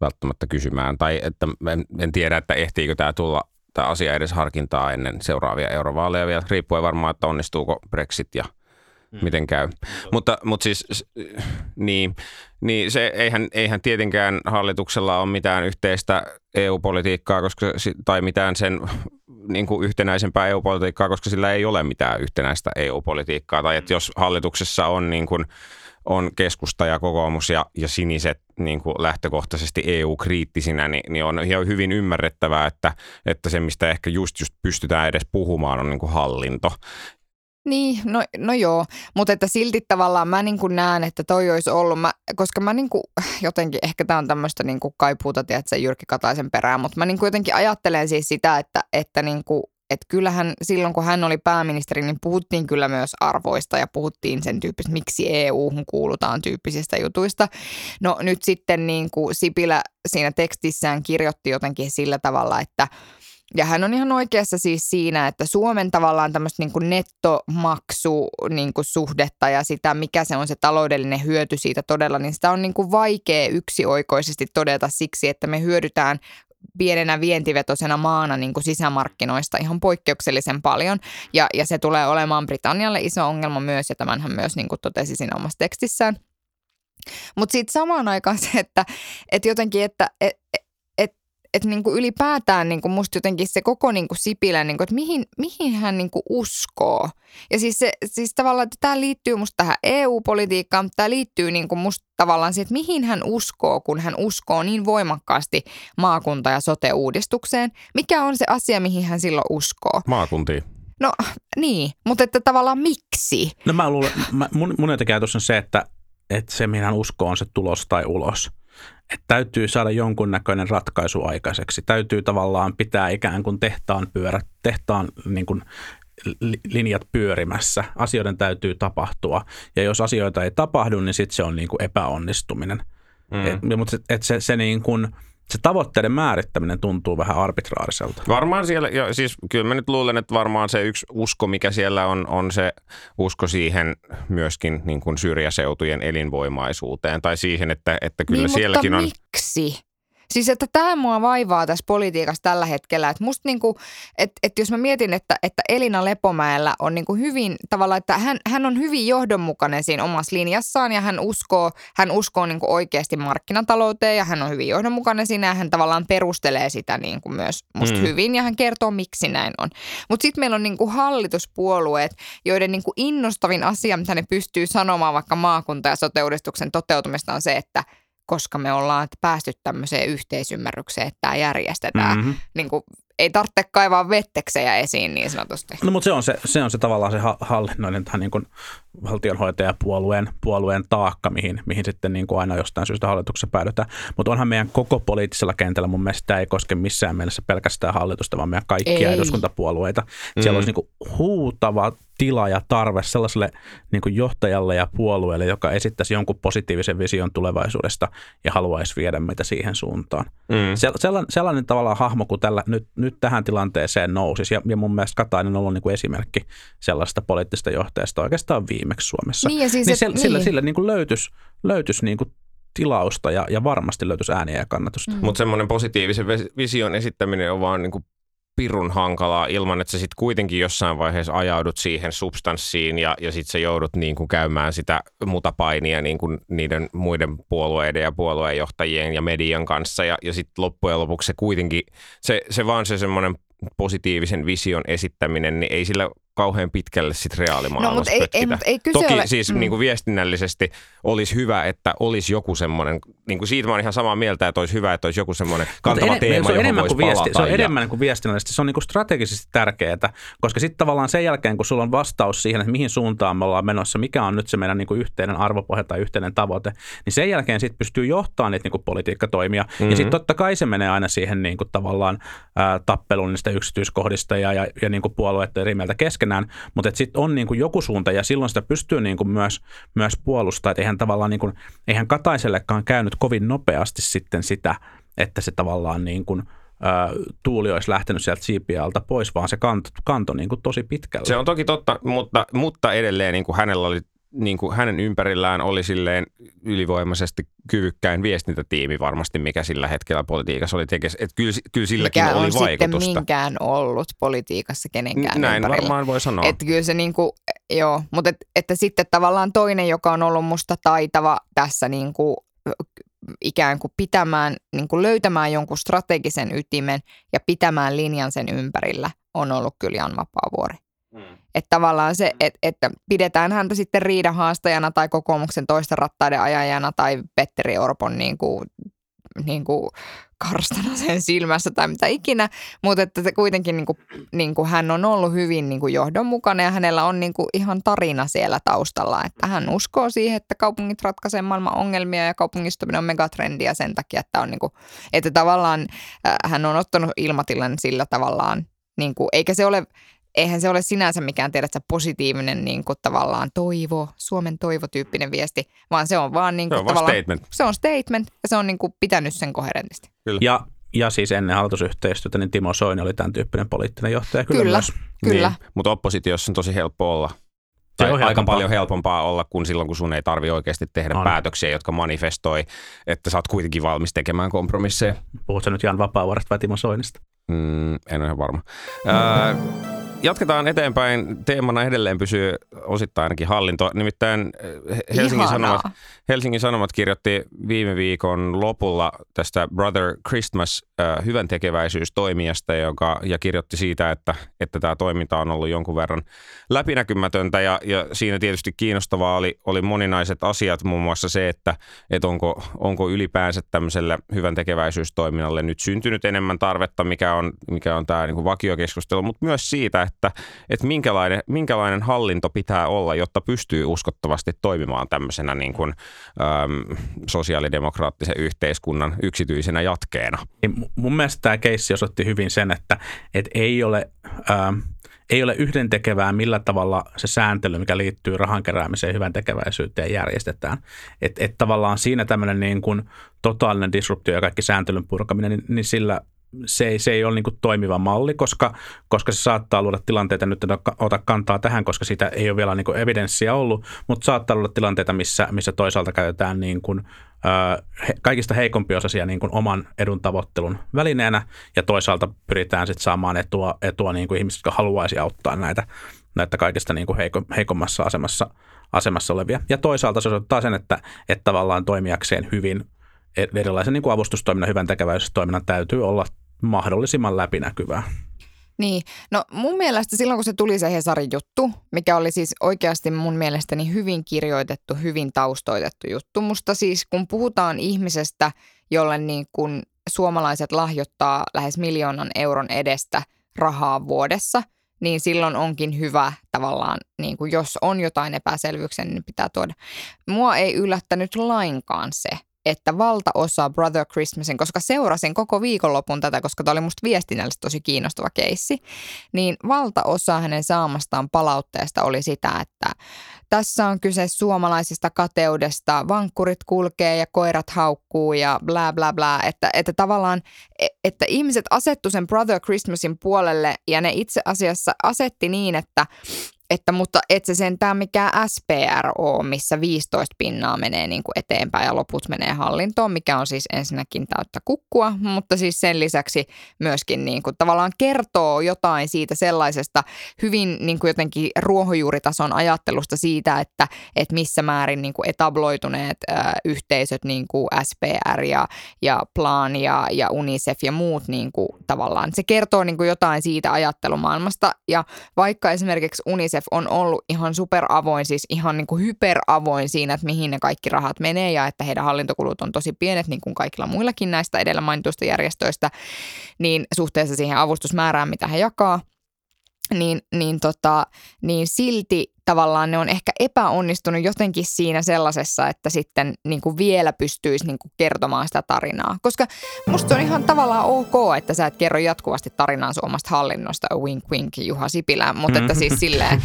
välttämättä kysymään, tai että en, en tiedä, että ehtiikö tämä tulla tämä asia edes harkintaa ennen seuraavia eurovaaleja vielä, riippuen varmaan, että onnistuuko Brexit ja mm. miten käy. Mutta, mutta siis, niin, niin se, eihän, eihän tietenkään hallituksella ole mitään yhteistä EU-politiikkaa koska, tai mitään sen niin kuin yhtenäisempää EU-politiikkaa, koska sillä ei ole mitään yhtenäistä EU-politiikkaa. Tai että jos hallituksessa on, niin kuin, on keskusta ja kokoomus ja, ja siniset niin kuin lähtökohtaisesti EU-kriittisinä, niin, niin on ihan hyvin ymmärrettävää, että, että se, mistä ehkä just, just pystytään edes puhumaan, on niin kuin hallinto. Niin, no, no joo, mutta että silti tavallaan mä niin näen, että toi olisi ollut, mä, koska mä niin kuin, jotenkin, ehkä tämä on tämmöistä niin kaipuuta, tiedätkö, Jyrki Kataisen perään, mutta mä niin kuin jotenkin ajattelen siis sitä, että, että niin kuin, että kyllähän silloin, kun hän oli pääministeri, niin puhuttiin kyllä myös arvoista ja puhuttiin sen tyyppistä, miksi EU-hun kuulutaan tyyppisistä jutuista. No nyt sitten niin kuin Sipilä siinä tekstissään kirjoitti jotenkin sillä tavalla, että – ja hän on ihan oikeassa siis siinä, että Suomen tavallaan tämmöistä niin kuin nettomaksu niin kuin suhdetta ja sitä, mikä se on se taloudellinen hyöty siitä todella, niin sitä on niin kuin vaikea yksioikoisesti todeta siksi, että me hyödytään pienenä vientivetoisena maana niin kuin sisämarkkinoista ihan poikkeuksellisen paljon. Ja, ja se tulee olemaan Britannialle iso ongelma myös, ja tämän hän myös niin kuin totesi siinä omassa tekstissään. Mutta sitten samaan aikaan se, että, että jotenkin, että et, että niin kuin ylipäätään niin kuin musta jotenkin se koko niin kuin Sipilä, niin kuin, että mihin, mihin hän niin kuin uskoo. Ja siis, se, siis tavallaan, että tämä liittyy musta tähän EU-politiikkaan, mutta tämä liittyy niin kuin musta tavallaan siihen, että mihin hän uskoo, kun hän uskoo niin voimakkaasti maakunta- ja sote-uudistukseen. Mikä on se asia, mihin hän silloin uskoo? Maakuntiin. No niin, mutta että tavallaan miksi? No mä luulen, mä, mun, mun jotenkin ajatus on se, että, että se mihin hän uskoo on se tulos tai ulos – että täytyy saada jonkunnäköinen ratkaisu aikaiseksi. Täytyy tavallaan pitää ikään kuin tehtaan pyörät, tehtaan niin kuin li- linjat pyörimässä. Asioiden täytyy tapahtua. Ja jos asioita ei tapahdu, niin sitten se on niin kuin epäonnistuminen. Mm. Et, mutta et se, se, niin kuin, se tavoitteiden määrittäminen tuntuu vähän arbitraariselta. Varmaan siellä, ja siis kyllä mä nyt luulen, että varmaan se yksi usko, mikä siellä on, on se usko siihen myöskin niin kuin syrjäseutujen elinvoimaisuuteen tai siihen, että, että kyllä niin, sielläkin mutta on... miksi? Siis että tämä mua vaivaa tässä politiikassa tällä hetkellä. Että musta niinku, että, että jos mä mietin, että, että Elina Lepomäellä on niinku hyvin tavallaan, että hän, hän on hyvin johdonmukainen siinä omassa linjassaan ja hän uskoo, hän uskoo niinku oikeasti markkinatalouteen ja hän on hyvin johdonmukainen siinä ja hän tavallaan perustelee sitä niinku myös musta mm. hyvin ja hän kertoo miksi näin on. Mutta sitten meillä on niinku hallituspuolueet, joiden niinku innostavin asia, mitä ne pystyy sanomaan vaikka maakunta- ja sote toteutumista on se, että – koska me ollaan päästy tämmöiseen yhteisymmärrykseen, että tämä järjestetään. Mm-hmm. Niin kuin, ei tarvitse kaivaa vetteksejä esiin niin sanotusti. No mutta se on se, se, on se tavallaan se hallinnoinen tähän niin kuin valtionhoitajapuolueen puolueen taakka, mihin, mihin sitten niin kuin aina jostain syystä hallituksessa päädytään. Mutta onhan meidän koko poliittisella kentällä mun mielestä tämä ei koske missään mielessä pelkästään hallitusta, vaan meidän kaikkia ei. eduskuntapuolueita. Siellä mm. olisi niin kuin huutava tila ja tarve sellaiselle niin kuin johtajalle ja puolueelle, joka esittäisi jonkun positiivisen vision tulevaisuudesta ja haluaisi viedä meitä siihen suuntaan. Mm. Sellainen, sellainen tavallaan hahmo, kun tällä, nyt, nyt tähän tilanteeseen nousisi, ja, ja mun mielestä Katainen on ollut niin kuin esimerkki sellaista poliittista johtajasta oikeastaan viimeksi Suomessa. Niin, ja siis, niin et, sillä, niin. sillä, sillä niin kuin löytyisi, löytyisi niin kuin tilausta ja, ja varmasti löytyisi ääniä ja kannatusta. Mm. Mutta semmoinen positiivisen vision esittäminen on vaan niin kuin pirun hankalaa ilman, että sä sitten kuitenkin jossain vaiheessa ajaudut siihen substanssiin ja, ja sitten sä joudut niin kuin käymään sitä mutapainia niin kuin niiden muiden puolueiden ja puolueenjohtajien ja median kanssa. Ja, ja sitten loppujen lopuksi se kuitenkin, se, se vaan se semmoinen positiivisen vision esittäminen, niin ei sillä kauhean pitkälle sit reaalimaailmassa no, mutta ei, ei, mutta ei kyse Toki ole. siis mm. niin kuin viestinnällisesti olisi hyvä, että olisi joku semmoinen, niin kuin siitä mä olen ihan samaa mieltä, että olisi hyvä, että olisi joku semmoinen kantava en, teema, se on enemmän kuin viesti, Se on ja... enemmän kuin viestinnällisesti, se on niin kuin strategisesti tärkeää, koska sitten tavallaan sen jälkeen, kun sulla on vastaus siihen, että mihin suuntaan me ollaan menossa, mikä on nyt se meidän niin kuin yhteinen arvopohja tai yhteinen tavoite, niin sen jälkeen sitten pystyy johtamaan niitä niin kuin politiikkatoimia. Mm-hmm. Ja sitten totta kai se menee aina siihen niin kuin tavallaan ää, tappeluun niistä yksityiskohdista ja, ja, ja niin kuin puolueiden eri mieltä kesken keskenään, mutta sitten on niin kuin joku suunta ja silloin sitä pystyy niin kuin myös, myös puolustamaan, että eihän tavallaan niin kuin, eihän Kataisellekaan käynyt kovin nopeasti sitten sitä, että se tavallaan niin kuin, tuuli olisi lähtenyt sieltä siipialta pois, vaan se kanto, kanto niin kuin tosi pitkälle. Se on toki totta, mutta, mutta edelleen niin kuin hänellä oli niin kuin hänen ympärillään oli silleen ylivoimaisesti kyvykkäin viestintätiimi varmasti, mikä sillä hetkellä politiikassa oli tekes. Että kyllä, kyllä silläkin mikä oli on vaikutusta. sitten minkään ollut politiikassa kenenkään Näin ympärillä. varmaan voi sanoa. Että kyllä se niin kuin, joo, mutta et, että sitten tavallaan toinen, joka on ollut musta taitava tässä niin kuin ikään kuin pitämään, niin kuin löytämään jonkun strategisen ytimen ja pitämään linjan sen ympärillä, on ollut kyllä Jan Vapaavuori. Mm. Että tavallaan se, että, että pidetään häntä sitten riidan haastajana tai kokoomuksen toista rattaiden ajajana tai Petteri Orpon niin kuin, niin kuin karstana sen silmässä tai mitä ikinä, mutta että se kuitenkin niin kuin, niin kuin hän on ollut hyvin niin kuin johdonmukainen ja hänellä on niin kuin ihan tarina siellä taustalla, että hän uskoo siihen, että kaupungit ratkaisevat maailman ongelmia ja kaupungistuminen on megatrendiä sen takia, että, on niin kuin, että tavallaan äh, hän on ottanut ilmatilan sillä tavallaan, niin kuin, eikä se ole eihän se ole sinänsä mikään tiedätkö, positiivinen niin kuin tavallaan toivo, Suomen toivotyyppinen viesti, vaan se on vaan, niin kuin, se on tavallaan, statement. Se on statement ja se on niin kuin, pitänyt sen koherentisti. Kyllä. Ja, ja siis ennen hallitusyhteistyötä niin Timo Soini oli tämän tyyppinen poliittinen johtaja kyllä, kyllä myös. Kyllä. Niin, mutta oppositiossa on tosi helppo olla. Tai aika helpompaa. paljon helpompaa olla kuin silloin, kun sun ei tarvi oikeasti tehdä on. päätöksiä, jotka manifestoi, että sä oot kuitenkin valmis tekemään kompromisseja. Puhutko nyt Jan Vapaavuoresta vai Timo Soinista? Mm, en ole ihan varma. Ää, jatketaan eteenpäin. Teemana edelleen pysyy osittain ainakin hallinto. Nimittäin eh, Helsingin Sanomat, Helsingin Sanomat kirjoitti viime viikon lopulla tästä Brother Christmas äh, hyvän tekeväisyystoimijasta, joka, ja kirjoitti siitä, että, että tämä toiminta on ollut jonkun verran läpinäkymätöntä ja, ja siinä tietysti kiinnostavaa oli, oli moninaiset asiat, muun muassa se, että, että onko, onko ylipäänsä tämmöiselle hyvän tekeväisyystoiminnalle nyt syntynyt enemmän tarvetta, mikä on, mikä on tämä niin kuin vakiokeskustelu, mutta myös siitä, että, että minkälainen, minkälainen hallinto pitää olla, jotta pystyy uskottavasti toimimaan tämmöisenä niin kuin, äm, sosiaalidemokraattisen yhteiskunnan yksityisenä jatkeena. Mun mielestä tämä keissi osoitti hyvin sen, että, että ei ole... Ähm, ei ole yhdentekevää, millä tavalla se sääntely, mikä liittyy rahan keräämiseen hyvän tekeväisyyteen järjestetään. Että et tavallaan siinä tämmöinen niin kuin totaalinen disruptio ja kaikki sääntelyn purkaminen, niin, niin sillä se ei, se ei ole niin kuin toimiva malli, koska, koska se saattaa luoda tilanteita, nyt en ota kantaa tähän, koska sitä ei ole vielä niin kuin evidenssiä ollut, mutta saattaa luoda tilanteita, missä, missä toisaalta käytetään niin kuin, he, kaikista heikompiosaisia niin kuin oman edun tavoittelun välineenä ja toisaalta pyritään sitten saamaan etua, etua niin kuin ihmiset, jotka haluaisi auttaa näitä, näitä kaikista niin kuin heiko, heikommassa asemassa, asemassa olevia. Ja toisaalta se osoittaa sen, että, että tavallaan toimijakseen hyvin erilaisen niin kuin avustustoiminnan, hyvän tekeväisyystoiminnan täytyy olla mahdollisimman läpinäkyvää. Niin, no mun mielestä silloin kun se tuli se Hesarin juttu, mikä oli siis oikeasti mun mielestäni hyvin kirjoitettu, hyvin taustoitettu juttu. Musta siis kun puhutaan ihmisestä, jolle niin kun suomalaiset lahjoittaa lähes miljoonan euron edestä rahaa vuodessa, niin silloin onkin hyvä tavallaan, niin kuin jos on jotain epäselvyyksiä, niin pitää tuoda. Mua ei yllättänyt lainkaan se, että valtaosa Brother Christmasin, koska seurasin koko viikonlopun tätä, koska tämä oli musta viestinnällisesti tosi kiinnostava keissi, niin valtaosa hänen saamastaan palautteesta oli sitä, että tässä on kyse suomalaisista kateudesta, vankkurit kulkee ja koirat haukkuu ja bla bla bla, että, että tavallaan, e, että ihmiset asettu sen Brother Christmasin puolelle ja ne itse asiassa asetti niin, että että mutta et se sentään mikään SPRO, missä 15 pinnaa menee niin kuin eteenpäin ja loput menee hallintoon, mikä on siis ensinnäkin täyttä kukkua, mutta siis sen lisäksi myöskin niin kuin tavallaan kertoo jotain siitä sellaisesta hyvin niin kuin jotenkin ruohonjuuritason ajattelusta siitä, että, että missä määrin niin kuin etabloituneet äh, yhteisöt, niin kuin SPR ja, ja Plan ja, ja UNICEF ja muut niin kuin tavallaan, se kertoo niin kuin jotain siitä ajattelumaailmasta. Ja vaikka esimerkiksi UNICEF UNICEF on ollut ihan superavoin, siis ihan niin kuin hyperavoin siinä, että mihin ne kaikki rahat menee ja että heidän hallintokulut on tosi pienet, niin kuin kaikilla muillakin näistä edellä mainituista järjestöistä, niin suhteessa siihen avustusmäärään, mitä he jakaa, niin, niin, tota, niin silti tavallaan ne on ehkä epäonnistunut jotenkin siinä sellaisessa, että sitten niin kuin vielä pystyisi niin kuin kertomaan sitä tarinaa. Koska musta se on ihan tavallaan ok, että sä et kerro jatkuvasti tarinaa omasta hallinnosta, wink wink Juha Sipilä, mutta että siis silleen.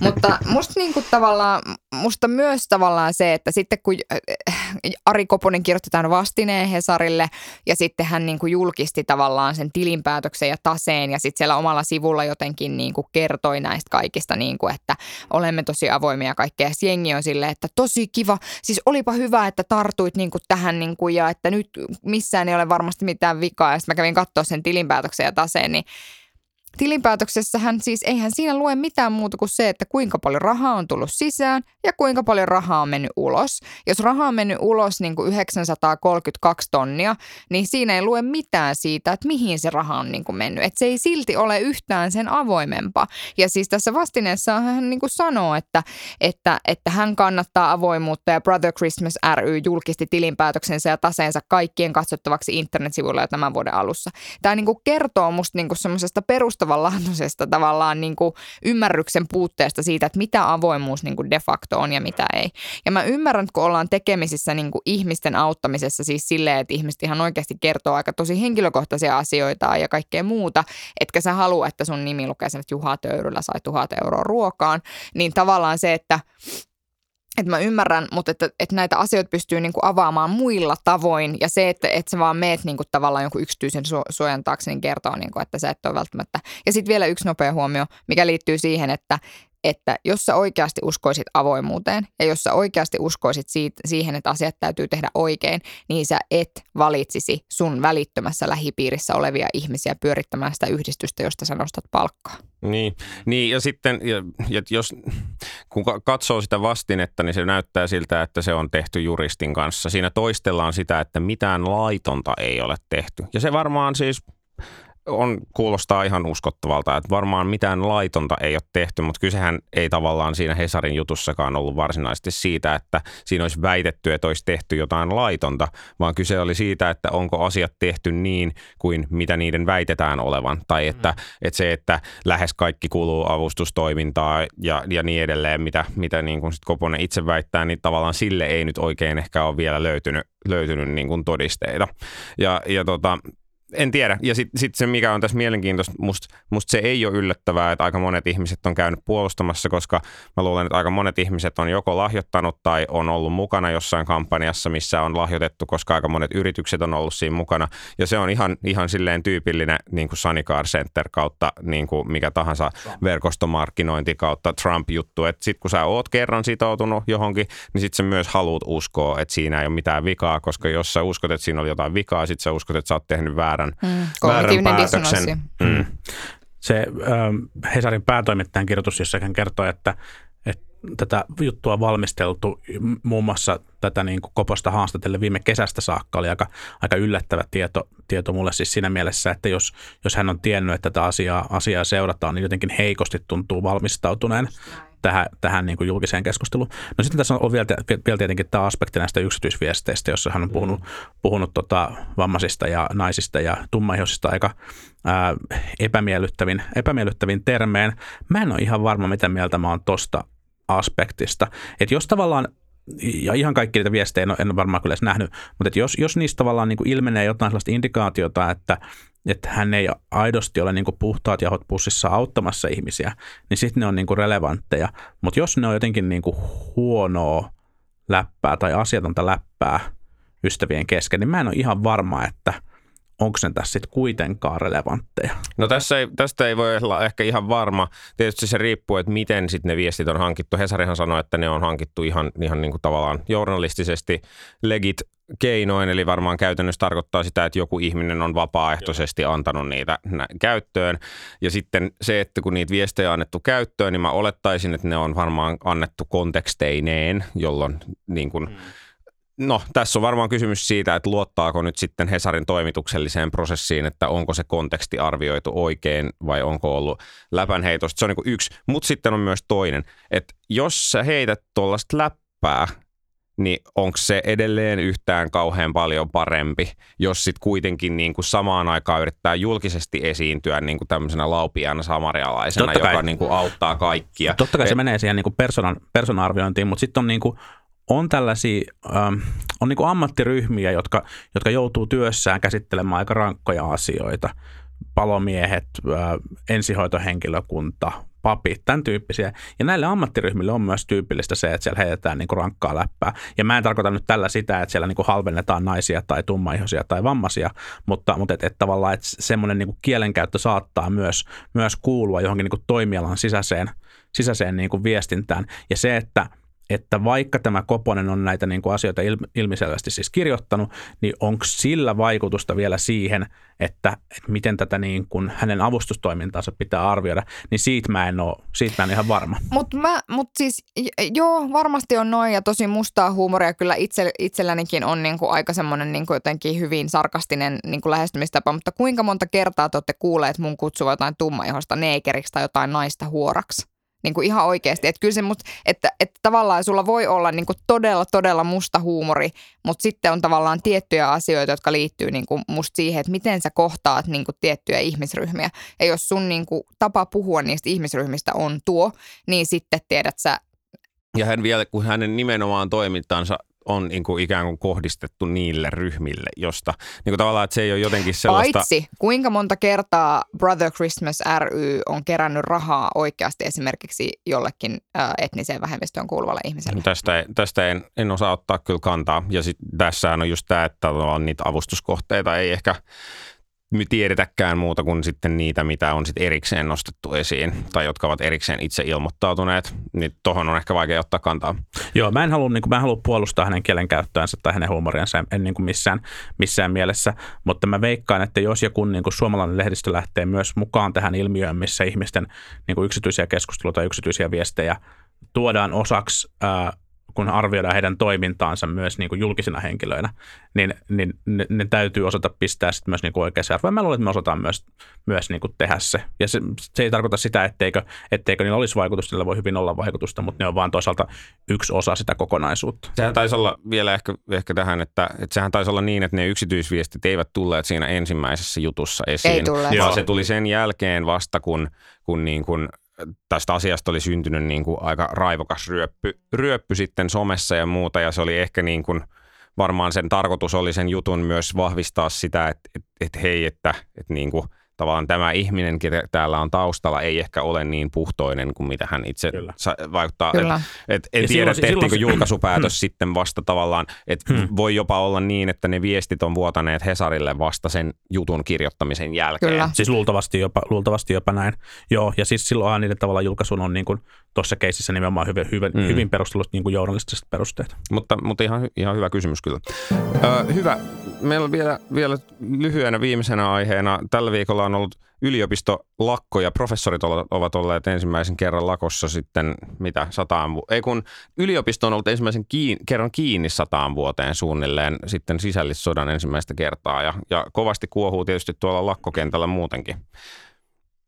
mutta musta niin kuin tavallaan, musta myös tavallaan se, että sitten kun äh, Ari Koponen kirjoitti tämän vastineen Hesarille ja sitten hän niin kuin julkisti tavallaan sen tilinpäätöksen ja taseen ja sitten siellä omalla sivulla jotenkin niin kuin kertoi näistä kaikista, niin kuin, että olemme tosi avoimia kaikkea. Ja jengi on silleen, että tosi kiva. Siis olipa hyvä, että tartuit niin kuin tähän niin kuin, ja että nyt missään ei ole varmasti mitään vikaa. Ja sitten mä kävin katsoa sen tilinpäätöksen ja taseen, niin Tilinpäätöksessähän siis eihän siinä lue mitään muuta kuin se, että kuinka paljon rahaa on tullut sisään ja kuinka paljon rahaa on mennyt ulos. Jos rahaa on mennyt ulos niin kuin 932 tonnia, niin siinä ei lue mitään siitä, että mihin se raha on niin kuin mennyt. Että se ei silti ole yhtään sen avoimempaa. Ja siis tässä vastineessa hän niin kuin sanoo, että, että, että hän kannattaa avoimuutta ja Brother Christmas ry julkisti tilinpäätöksensä ja taseensa kaikkien katsottavaksi internetsivuilla jo tämän vuoden alussa. Tämä niin kuin kertoo musta niin kuin semmoisesta perusta perustavanlaatuisesta tavallaan niin kuin ymmärryksen puutteesta siitä, että mitä avoimuus niin kuin de facto on ja mitä ei. Ja mä ymmärrän, että kun ollaan tekemisissä niin kuin ihmisten auttamisessa siis silleen, että ihmiset ihan oikeasti kertoo aika tosi henkilökohtaisia asioita ja kaikkea muuta, etkä sä halua, että sun nimi lukee sen, että Juha Töyryllä sai tuhat euroa ruokaan, niin tavallaan se, että että mä ymmärrän, mutta että, että näitä asioita pystyy niin kuin avaamaan muilla tavoin. Ja se, että, että sä vaan meet niin kuin tavallaan jonkun yksityisen suojan taakse, niin kertoo, niin kuin, että sä et ole välttämättä. Ja sitten vielä yksi nopea huomio, mikä liittyy siihen, että, että jos sä oikeasti uskoisit avoimuuteen ja jos sä oikeasti uskoisit siitä, siihen, että asiat täytyy tehdä oikein, niin sä et valitsisi sun välittömässä lähipiirissä olevia ihmisiä pyörittämään sitä yhdistystä, josta sä nostat palkkaa. Niin, niin ja sitten ja, jos kun katsoo sitä vastinetta, niin se näyttää siltä, että se on tehty juristin kanssa. Siinä toistellaan sitä, että mitään laitonta ei ole tehty. Ja se varmaan siis on, kuulostaa ihan uskottavalta, että varmaan mitään laitonta ei ole tehty, mutta kysehän ei tavallaan siinä Hesarin jutussakaan ollut varsinaisesti siitä, että siinä olisi väitetty, että olisi tehty jotain laitonta, vaan kyse oli siitä, että onko asiat tehty niin kuin mitä niiden väitetään olevan, tai että, mm. että se, että lähes kaikki kuuluu avustustoimintaa ja, ja niin edelleen, mitä, mitä niin kuin sit Koponen itse väittää, niin tavallaan sille ei nyt oikein ehkä ole vielä löytynyt, löytynyt niin kuin todisteita. Ja, ja tota, en tiedä. Ja sitten sit se, mikä on tässä mielenkiintoista, musta must se ei ole yllättävää, että aika monet ihmiset on käynyt puolustamassa, koska mä luulen, että aika monet ihmiset on joko lahjoittanut tai on ollut mukana jossain kampanjassa, missä on lahjoitettu, koska aika monet yritykset on ollut siinä mukana. Ja se on ihan, ihan silleen tyypillinen niin kuin Sunny Car Center kautta niin kuin mikä tahansa verkostomarkkinointi kautta Trump-juttu. Että sitten kun sä oot kerran sitoutunut johonkin, niin sitten sä myös haluat uskoa, että siinä ei ole mitään vikaa, koska jos sä uskot, että siinä oli jotain vikaa, sitten sä uskot, että sä oot tehnyt väärän, Mm, väärän päätöksen. dissonanssi. Mm. Se ähm, Hesarin päätoimittajan kirjoitus, jossa hän kertoo, että, että tätä juttua on valmisteltu muun muassa tätä niin kuin Koposta haastatellen viime kesästä saakka oli aika, aika yllättävä tieto, tieto mulle siis siinä mielessä, että jos, jos hän on tiennyt, että tätä asiaa, asiaa seurataan, niin jotenkin heikosti tuntuu valmistautuneen tähän, tähän niin kuin julkiseen keskusteluun. No sitten tässä on vielä, vielä tietenkin tämä aspekti näistä yksityisviesteistä, jossa hän on puhunut, puhunut tota vammaisista ja naisista ja tummaihoisista aika ää, epämiellyttävin, epämiellyttävin termeen. Mä en ole ihan varma, mitä mieltä mä oon tosta aspektista. Että jos tavallaan ja ihan kaikki niitä viestejä en ole, en ole varmaan kyllä edes nähnyt, mutta että jos, jos niistä tavallaan niin kuin ilmenee jotain sellaista indikaatiota, että, että hän ei aidosti ole niin puhtaat jahot pussissa auttamassa ihmisiä, niin sitten ne on niin relevantteja. Mutta jos ne on jotenkin niin huonoa läppää tai asiatonta läppää ystävien kesken, niin mä en ole ihan varma, että onko ne tässä sitten kuitenkaan relevantteja. No tässä ei, tästä ei voi olla ehkä ihan varma. Tietysti se riippuu, että miten sitten ne viestit on hankittu. Hesarihan sanoi, että ne on hankittu ihan, ihan niin kuin tavallaan journalistisesti legit keinoin, eli varmaan käytännössä tarkoittaa sitä, että joku ihminen on vapaaehtoisesti antanut niitä käyttöön. Ja sitten se, että kun niitä viestejä on annettu käyttöön, niin mä olettaisin, että ne on varmaan annettu konteksteineen, jolloin niin kuin, No, tässä on varmaan kysymys siitä, että luottaako nyt sitten Hesarin toimitukselliseen prosessiin, että onko se konteksti arvioitu oikein vai onko ollut läpänheitosta. Se on niin kuin yksi. Mutta sitten on myös toinen, että jos sä heität tuollaista läppää, niin onko se edelleen yhtään kauhean paljon parempi, jos sitten kuitenkin niin kuin samaan aikaan yrittää julkisesti esiintyä niin kuin tämmöisenä laupiana samarialaisena, Totta kai. joka niin kuin auttaa kaikkia. Totta kai se Et- menee siihen niin kuin personan, persona-arviointiin, mutta sitten on, niin kuin, on tällaisia ähm, on niin kuin ammattiryhmiä, jotka, jotka joutuu työssään käsittelemään aika rankkoja asioita. Palomiehet, äh, ensihoitohenkilökunta, papit, tämän tyyppisiä. Ja näille ammattiryhmille on myös tyypillistä se, että siellä heitetään niin kuin rankkaa läppää. Ja mä en tarkoita nyt tällä sitä, että siellä niin kuin halvennetaan naisia tai tummaihoisia tai vammaisia, mutta, mutta että et tavallaan että semmoinen niin kuin kielenkäyttö saattaa myös, myös kuulua johonkin niin kuin toimialan sisäiseen, sisäiseen niin kuin viestintään. Ja se, että että vaikka tämä Koponen on näitä niin kuin asioita il- ilmiselvästi siis kirjoittanut, niin onko sillä vaikutusta vielä siihen, että, että miten tätä niin kuin hänen avustustoimintaansa pitää arvioida, niin siitä mä en ole, siitä mä en ihan varma. Mutta mut siis, joo, varmasti on noin ja tosi mustaa huumoria. Kyllä itse, itsellänikin on niinku aika semmoinen niinku jotenkin hyvin sarkastinen niinku lähestymistapa, mutta kuinka monta kertaa te olette kuulleet mun kutsuva jotain tummaihosta neekeriksi tai jotain naista huoraksi? Niin kuin ihan oikeasti. Että kyllä se must, että, että tavallaan sulla voi olla niin kuin todella, todella musta huumori, mutta sitten on tavallaan tiettyjä asioita, jotka liittyy niin kuin musta siihen, että miten sä kohtaat niin kuin tiettyjä ihmisryhmiä. Ja jos sun niin kuin tapa puhua niistä ihmisryhmistä on tuo, niin sitten tiedät sä, Ja hän vielä, kun hänen nimenomaan toimintansa on niin kuin ikään kuin kohdistettu niille ryhmille, josta niin kuin tavallaan, että se ei ole jotenkin sellaista... paitsi kuinka monta kertaa Brother Christmas ry on kerännyt rahaa oikeasti esimerkiksi jollekin ää, etniseen vähemmistöön kuuluvalle ihmiselle. Tästä, ei- tästä en, en osaa ottaa kyllä kantaa. Ja sit tässähän on just tämä, että niitä avustuskohteita ei ehkä tiedetäkään muuta kuin sitten niitä, mitä on sitten erikseen nostettu esiin tai jotka ovat erikseen itse ilmoittautuneet, niin tohon on ehkä vaikea ottaa kantaa. Joo, mä en halua, niin kuin, mä en halua puolustaa hänen kielenkäyttöänsä tai hänen huumoriansa, en niin kuin missään, missään mielessä, mutta mä veikkaan, että jos ja kun niin kuin suomalainen lehdistö lähtee myös mukaan tähän ilmiöön, missä ihmisten niin kuin yksityisiä keskusteluita tai yksityisiä viestejä tuodaan osaksi, ää, kun arvioidaan heidän toimintaansa myös niin kuin julkisina henkilöinä, niin, niin ne, ne täytyy osata pistää sitten myös niin kuin oikeaan arvoon. Mä luulen, että me osataan myös, myös niin kuin tehdä se. Ja se, se ei tarkoita sitä, etteikö, etteikö niillä olisi vaikutusta, niillä voi hyvin olla vaikutusta, mutta ne on vaan toisaalta yksi osa sitä kokonaisuutta. Sehän taisi olla vielä ehkä, ehkä tähän, että, että sehän taisi olla niin, että ne yksityisviestit eivät tulleet siinä ensimmäisessä jutussa esiin. Ei tulleet. Vaan se tuli sen jälkeen vasta, kun, kun, niin kuin tästä asiasta oli syntynyt niin kuin aika raivokas ryöppy, ryöppy sitten somessa ja muuta. Ja se oli ehkä niin kuin varmaan sen tarkoitus oli sen jutun myös vahvistaa sitä, että, että, että hei, että, että niin kuin – tavallaan tämä ihminen, ketä täällä on taustalla, ei ehkä ole niin puhtoinen kuin mitä hän itse Kyllä. sa- vaikuttaa. Kyllä. Et, et, en Ja tiedä, silloin- tehtiinkö silloin- julkaisupäätös sitten vasta tavallaan, että Hmm. voi jopa olla niin, että ne viestit on vuotaneet Hesarille vasta sen jutun kirjoittamisen jälkeen. Kyllä. Siis luultavasti jopa, luultavasti jopa näin. Joo, ja siis silloinhan niiden tavalla julkaisun on niin kuin tuossa keississä nimenomaan hyvin, hyvin, Mm. mm. hyvin perustellut niin kuin journalistiset perusteet. Mutta, mutta ihan, ihan hyvä kysymys kyllä. Ö, hyvä. Meillä on vielä, vielä lyhyenä viimeisenä aiheena. Tällä viikolla on ollut yliopistolakko ja professorit ovat olleet ensimmäisen kerran lakossa sitten mitä sataan vu- Ei kun yliopisto on ollut ensimmäisen kiin, kerran kiinni sataan vuoteen suunnilleen sitten sisällissodan ensimmäistä kertaa ja, ja kovasti kuohuu tietysti tuolla lakkokentällä muutenkin.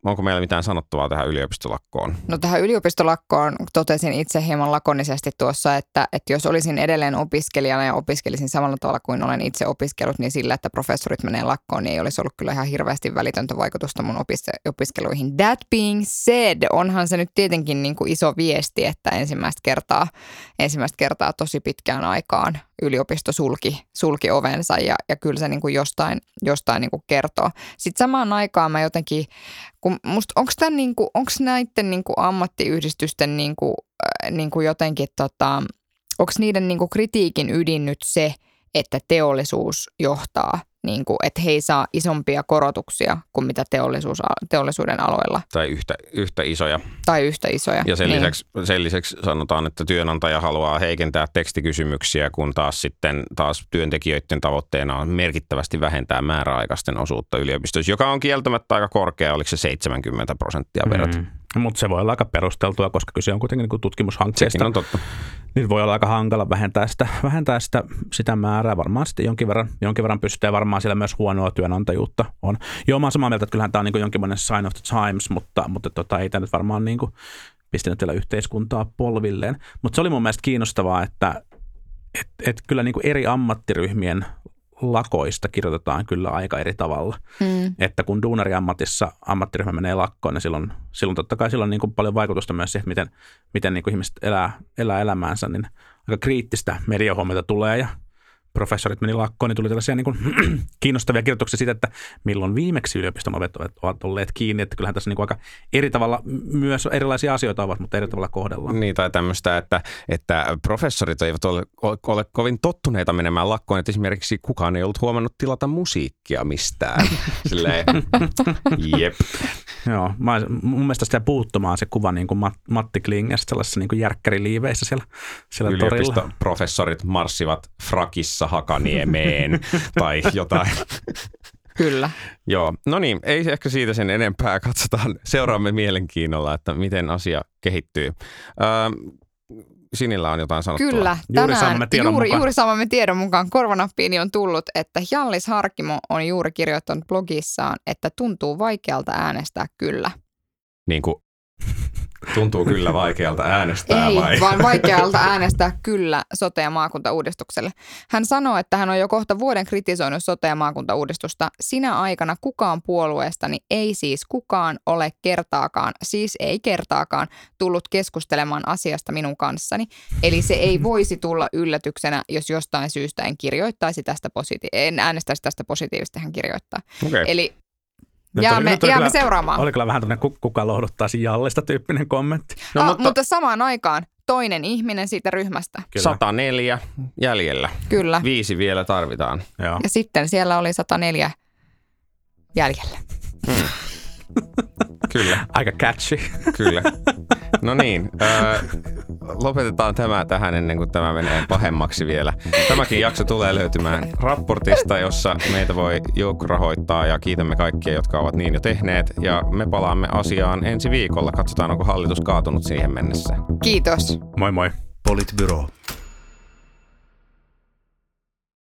Onko meillä mitään sanottavaa tähän yliopistolakkoon? No tähän yliopistolakkoon totesin itse hieman lakonisesti tuossa, että, että jos olisin edelleen opiskelijana ja opiskelisin samalla tavalla kuin olen itse opiskellut, niin sillä, että professorit menee lakkoon, niin ei olisi ollut kyllä ihan hirveästi välitöntä vaikutusta mun opis- opiskeluihin. That being said, onhan se nyt tietenkin niin kuin iso viesti, että ensimmäistä kertaa, ensimmäistä kertaa tosi pitkään aikaan yliopisto sulki, sulki ovensa ja, ja kyllä se niin kuin jostain, jostain niin kuin kertoo. Sitten samaan aikaan mä jotenkin kun musta, onko niinku, onks näiden niinku ammattiyhdistysten niinku, äh, niinku jotenkin tota, onko niiden niinku kritiikin ydin nyt se, että teollisuus johtaa, niinku, että he ei saa isompia korotuksia kuin mitä teollisuus, teollisuuden aloilla Tai yhtä, yhtä isoja? tai yhtä isoja. Ja sen, niin. lisäksi, sen lisäksi sanotaan, että työnantaja haluaa heikentää tekstikysymyksiä, kun taas sitten taas työntekijöiden tavoitteena on merkittävästi vähentää määräaikaisten osuutta yliopistossa, joka on kieltämättä aika korkea, oliko se 70 prosenttia verrat. Mm. Mutta se voi olla aika perusteltua, koska kyse on kuitenkin niin tutkimushankkeesta. Sekin on totta. niin voi olla aika hankala vähentää sitä, vähentää sitä, sitä määrää. Varmaan sitten jonkin verran, jonkin verran pystyy varmaan siellä myös huonoa työnantajuutta on. Joo, mä oon samaa mieltä, että kyllähän tämä on niin jonkinlainen sign of the times, mutta, mutta tota, ei tämä nyt varmaan niin kuin pistänyt vielä yhteiskuntaa polvilleen. Mutta se oli mun mielestä kiinnostavaa, että et, et kyllä niin kuin eri ammattiryhmien lakoista kirjoitetaan kyllä aika eri tavalla. Mm. Että kun duunariammatissa ammattiryhmä menee lakkoon, niin silloin, silloin totta kai sillä on niin kuin paljon vaikutusta myös siihen, miten, miten niin kuin ihmiset elää, elää elämäänsä, niin aika kriittistä mediahuomiota tulee ja professorit meni lakkoon, niin tuli tällaisia niin kuin, kiinnostavia kirjoituksia siitä, että milloin viimeksi yliopiston ovet ovat- olleet kiinni, että kyllähän tässä niin kuin aika eri tavalla, myös erilaisia asioita ovat, mutta eri tavalla kohdellaan. Niin, tai tämmöistä, että, että professorit eivät ole, ole, kovin tottuneita menemään lakkoon, että esimerkiksi kukaan ei ollut huomannut tilata musiikkia mistään. Silleen, jep. Joo, mä, mun mielestä sitä puuttumaan se kuva niin kuin Mat, Matti Klingestä sellaisessa niin kuin järkkäriliiveissä siellä, siellä torilla. Yliopistoprofessorit marssivat frakissa Hakaniemeen tai jotain. Kyllä. Joo, no niin, ei ehkä siitä sen enempää. Katsotaan, seuraamme mielenkiinnolla, että miten asia kehittyy. Öö, Sinillä on jotain sanottavaa. Kyllä, Juuri tänään, saamamme tiedon juuri, mukaan. juuri saamamme tiedon mukaan korvanappiini on tullut, että Jallis Harkimo on juuri kirjoittanut blogissaan, että tuntuu vaikealta äänestää kyllä. Niin kuin, tuntuu kyllä vaikealta äänestää Ei, vai? vaan vaikealta äänestää kyllä sote- ja maakuntauudistukselle. Hän sanoo, että hän on jo kohta vuoden kritisoinut sote- ja maakuntauudistusta. Sinä aikana kukaan puolueestani ei siis kukaan ole kertaakaan, siis ei kertaakaan, tullut keskustelemaan asiasta minun kanssani. Eli se ei voisi tulla yllätyksenä, jos jostain syystä en kirjoittaisi tästä positi- en äänestäisi tästä positiivista, hän kirjoittaa. Okay. Eli Nyt oli- jäämme, oli jäämme kyllä- seuraamaan. Oli kyllä vähän tämmöinen ku- kuka lohduttaisi Jallista tyyppinen kommentti. No, ah, mutta- mutta... samaan aikaan toinen ihminen siitä ryhmästä. Kyllä. 104 jäljellä. Kyllä. Viisi vielä tarvitaan. Joo. Ja sitten siellä oli 104 jäljellä. Kyllä, Aika catchy. kyllä. No niin, öö, lopetetaan tämä tähän ennen kuin tämä menee pahemmaksi vielä. Tämäkin jakso tulee löytymään raportista, jossa meitä voi joukkorahoittaa ja kiitämme kaikkia, jotka ovat niin jo tehneet. Ja me palaamme asiaan ensi viikolla. Katsotaan, onko hallitus kaatunut siihen mennessä. Kiitos. Moi moi. Politbyro.